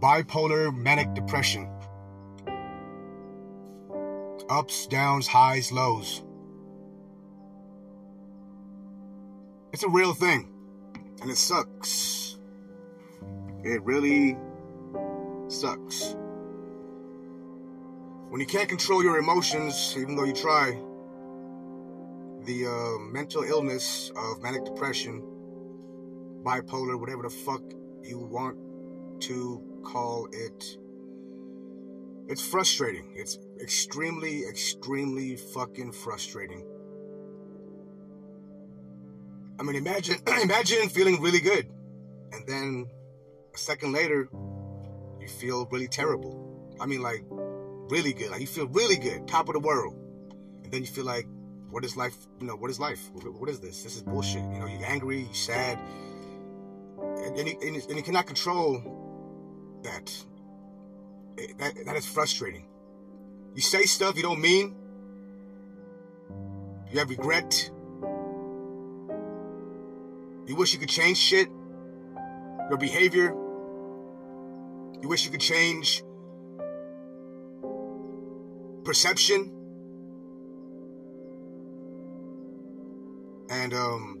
Bipolar manic depression. Ups, downs, highs, lows. It's a real thing. And it sucks. It really sucks. When you can't control your emotions, even though you try, the uh, mental illness of manic depression, bipolar, whatever the fuck you want to call it, it's frustrating. It's extremely, extremely fucking frustrating. I mean, imagine, imagine feeling really good, and then a second later, you feel really terrible. I mean, like really good. Like you feel really good, top of the world, and then you feel like, what is life? You know, what is life? What is this? This is bullshit. You know, you're angry, you're sad, and, and, you, and you cannot control that. That that is frustrating. You say stuff you don't mean. You have regret. You wish you could change shit, your behavior. You wish you could change perception. And um,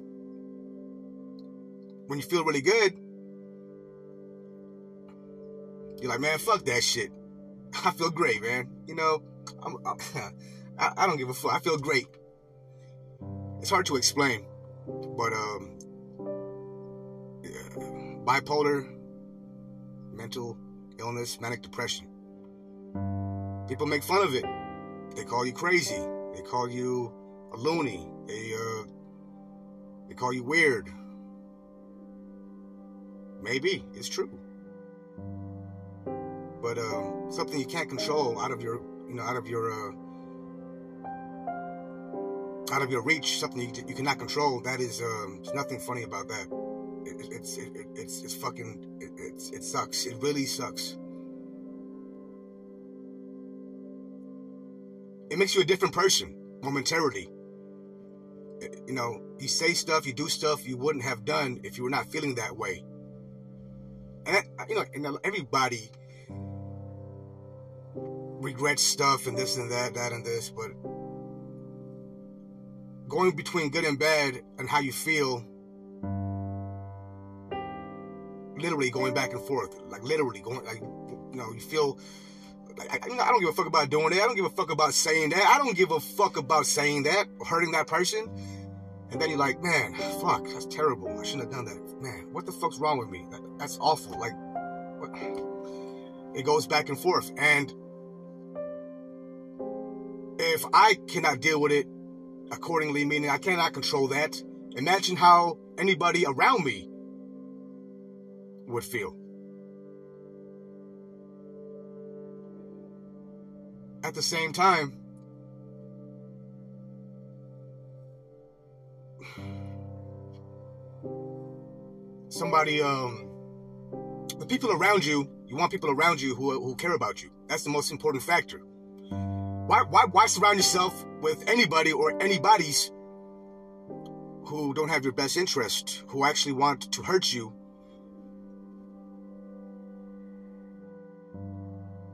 when you feel really good, you're like, man, fuck that shit. I feel great, man. You know, I'm, I'm, I, I don't give a fuck. I feel great. It's hard to explain, but um, bipolar, mental illness, manic depression. People make fun of it. They call you crazy. They call you a loony. They uh, they call you weird. Maybe it's true, but uh, something you can't control out of your you know out of your uh, out of your reach. Something you, you cannot control. That is um, there's nothing funny about that it, it's it, it's it's fucking it, it's it sucks. It really sucks. It makes you a different person momentarily. You know, you say stuff, you do stuff you wouldn't have done if you were not feeling that way. And you know, and everybody regrets stuff and this and that, that and this, but going between good and bad and how you feel literally going back and forth, like literally going, like you know, you feel. I, I don't give a fuck about doing that. I don't give a fuck about saying that. I don't give a fuck about saying that, hurting that person. And then you're like, man, fuck, that's terrible. I shouldn't have done that. Man, what the fuck's wrong with me? That, that's awful. Like, what? it goes back and forth. And if I cannot deal with it accordingly, meaning I cannot control that, imagine how anybody around me would feel. At the same time, somebody, um, the people around you, you want people around you who, who care about you. That's the most important factor. Why, why, why surround yourself with anybody or anybody's who don't have your best interest, who actually want to hurt you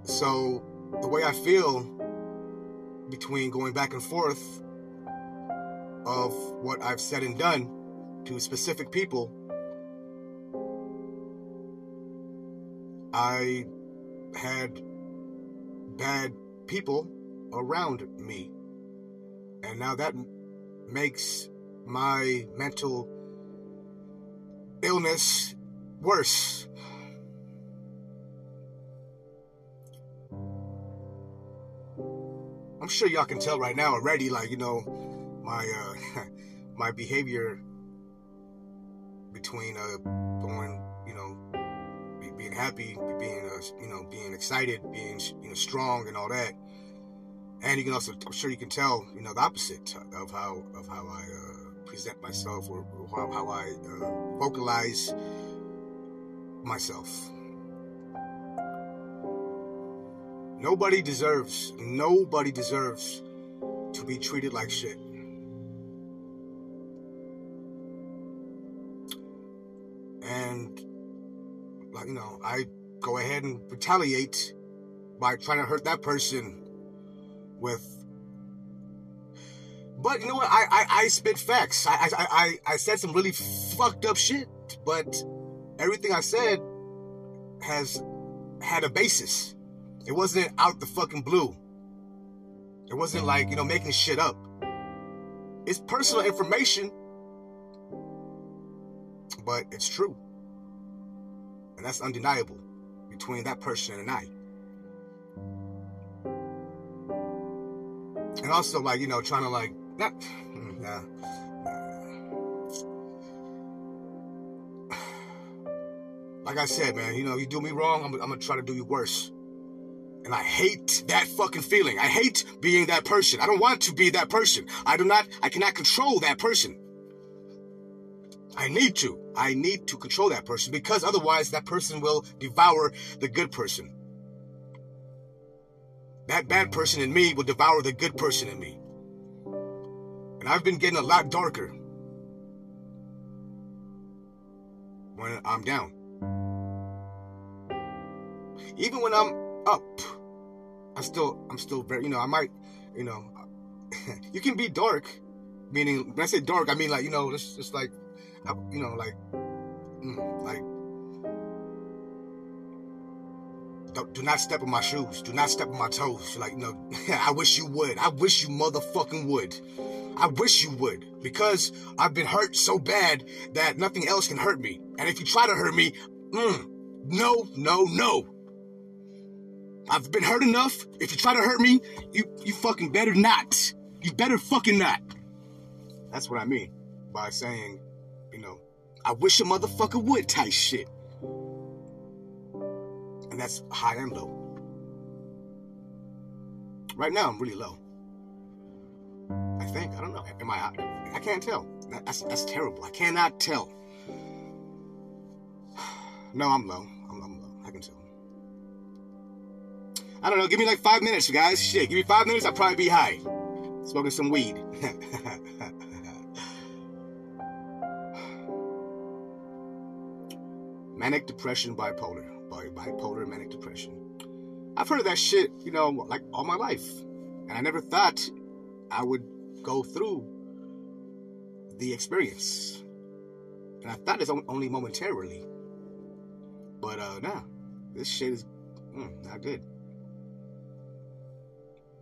So the way I feel between going back and forth of what I've said and done to specific people, I had bad people around me. And now that makes my mental illness worse. I'm sure y'all can tell right now already, like, you know, my uh my behavior between uh going, you know, be, being happy, being uh, you know, being excited, being you know strong and all that. And you can also, I'm sure you can tell, you know, the opposite of how of how I uh, present myself or how, how I uh, vocalize myself. Nobody deserves, nobody deserves to be treated like shit. And, like, you know, I go ahead and retaliate by trying to hurt that person with. But you know what? I, I, I spit facts. I, I, I, I said some really fucked up shit, but everything I said has had a basis. It wasn't out the fucking blue. It wasn't like, you know, making shit up. It's personal information, but it's true. And that's undeniable between that person and I. And also, like, you know, trying to, like, not, nah, Like I said, man, you know, you do me wrong, I'm, I'm gonna try to do you worse. And I hate that fucking feeling. I hate being that person. I don't want to be that person. I do not, I cannot control that person. I need to. I need to control that person because otherwise that person will devour the good person. That bad person in me will devour the good person in me. And I've been getting a lot darker when I'm down. Even when I'm up, I still, I'm still very, you know, I might, you know, you can be dark, meaning when I say dark, I mean like, you know, it's just like, you know, like, mm, like, do not step on my shoes. Do not step on my toes. Like, know, I wish you would. I wish you motherfucking would. I wish you would. Because I've been hurt so bad that nothing else can hurt me. And if you try to hurt me, mm, no, no, no. I've been hurt enough. If you try to hurt me, you you fucking better not. You better fucking not. That's what I mean by saying, you know, I wish a motherfucker would type shit. And that's high and low. Right now, I'm really low. I think. I don't know. Am I? I can't tell. That's that's terrible. I cannot tell. No, I'm low. I'm, I'm low. I can tell. I don't know. Give me like five minutes, guys. Shit, give me five minutes. I'll probably be high, smoking some weed. manic depression, bipolar, bipolar manic depression. I've heard of that shit, you know, like all my life, and I never thought I would go through the experience. And I thought it's only momentarily, but uh, nah, this shit is mm, not good.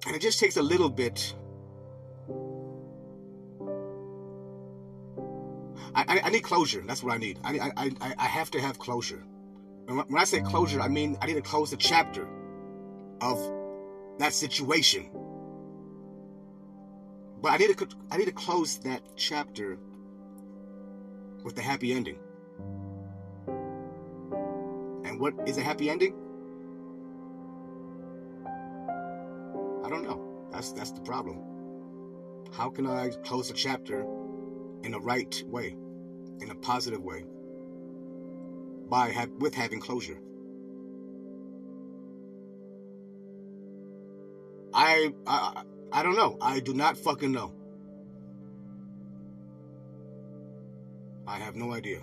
And it just takes a little bit. I, I, I need closure. That's what I need. I, I, I have to have closure. And When I say closure, I mean I need to close the chapter of that situation. But I need to I need to close that chapter with a happy ending. And what is a happy ending? I don't know. That's that's the problem. How can I close a chapter in the right way, in a positive way, by with having closure? I, I I don't know. I do not fucking know. I have no idea.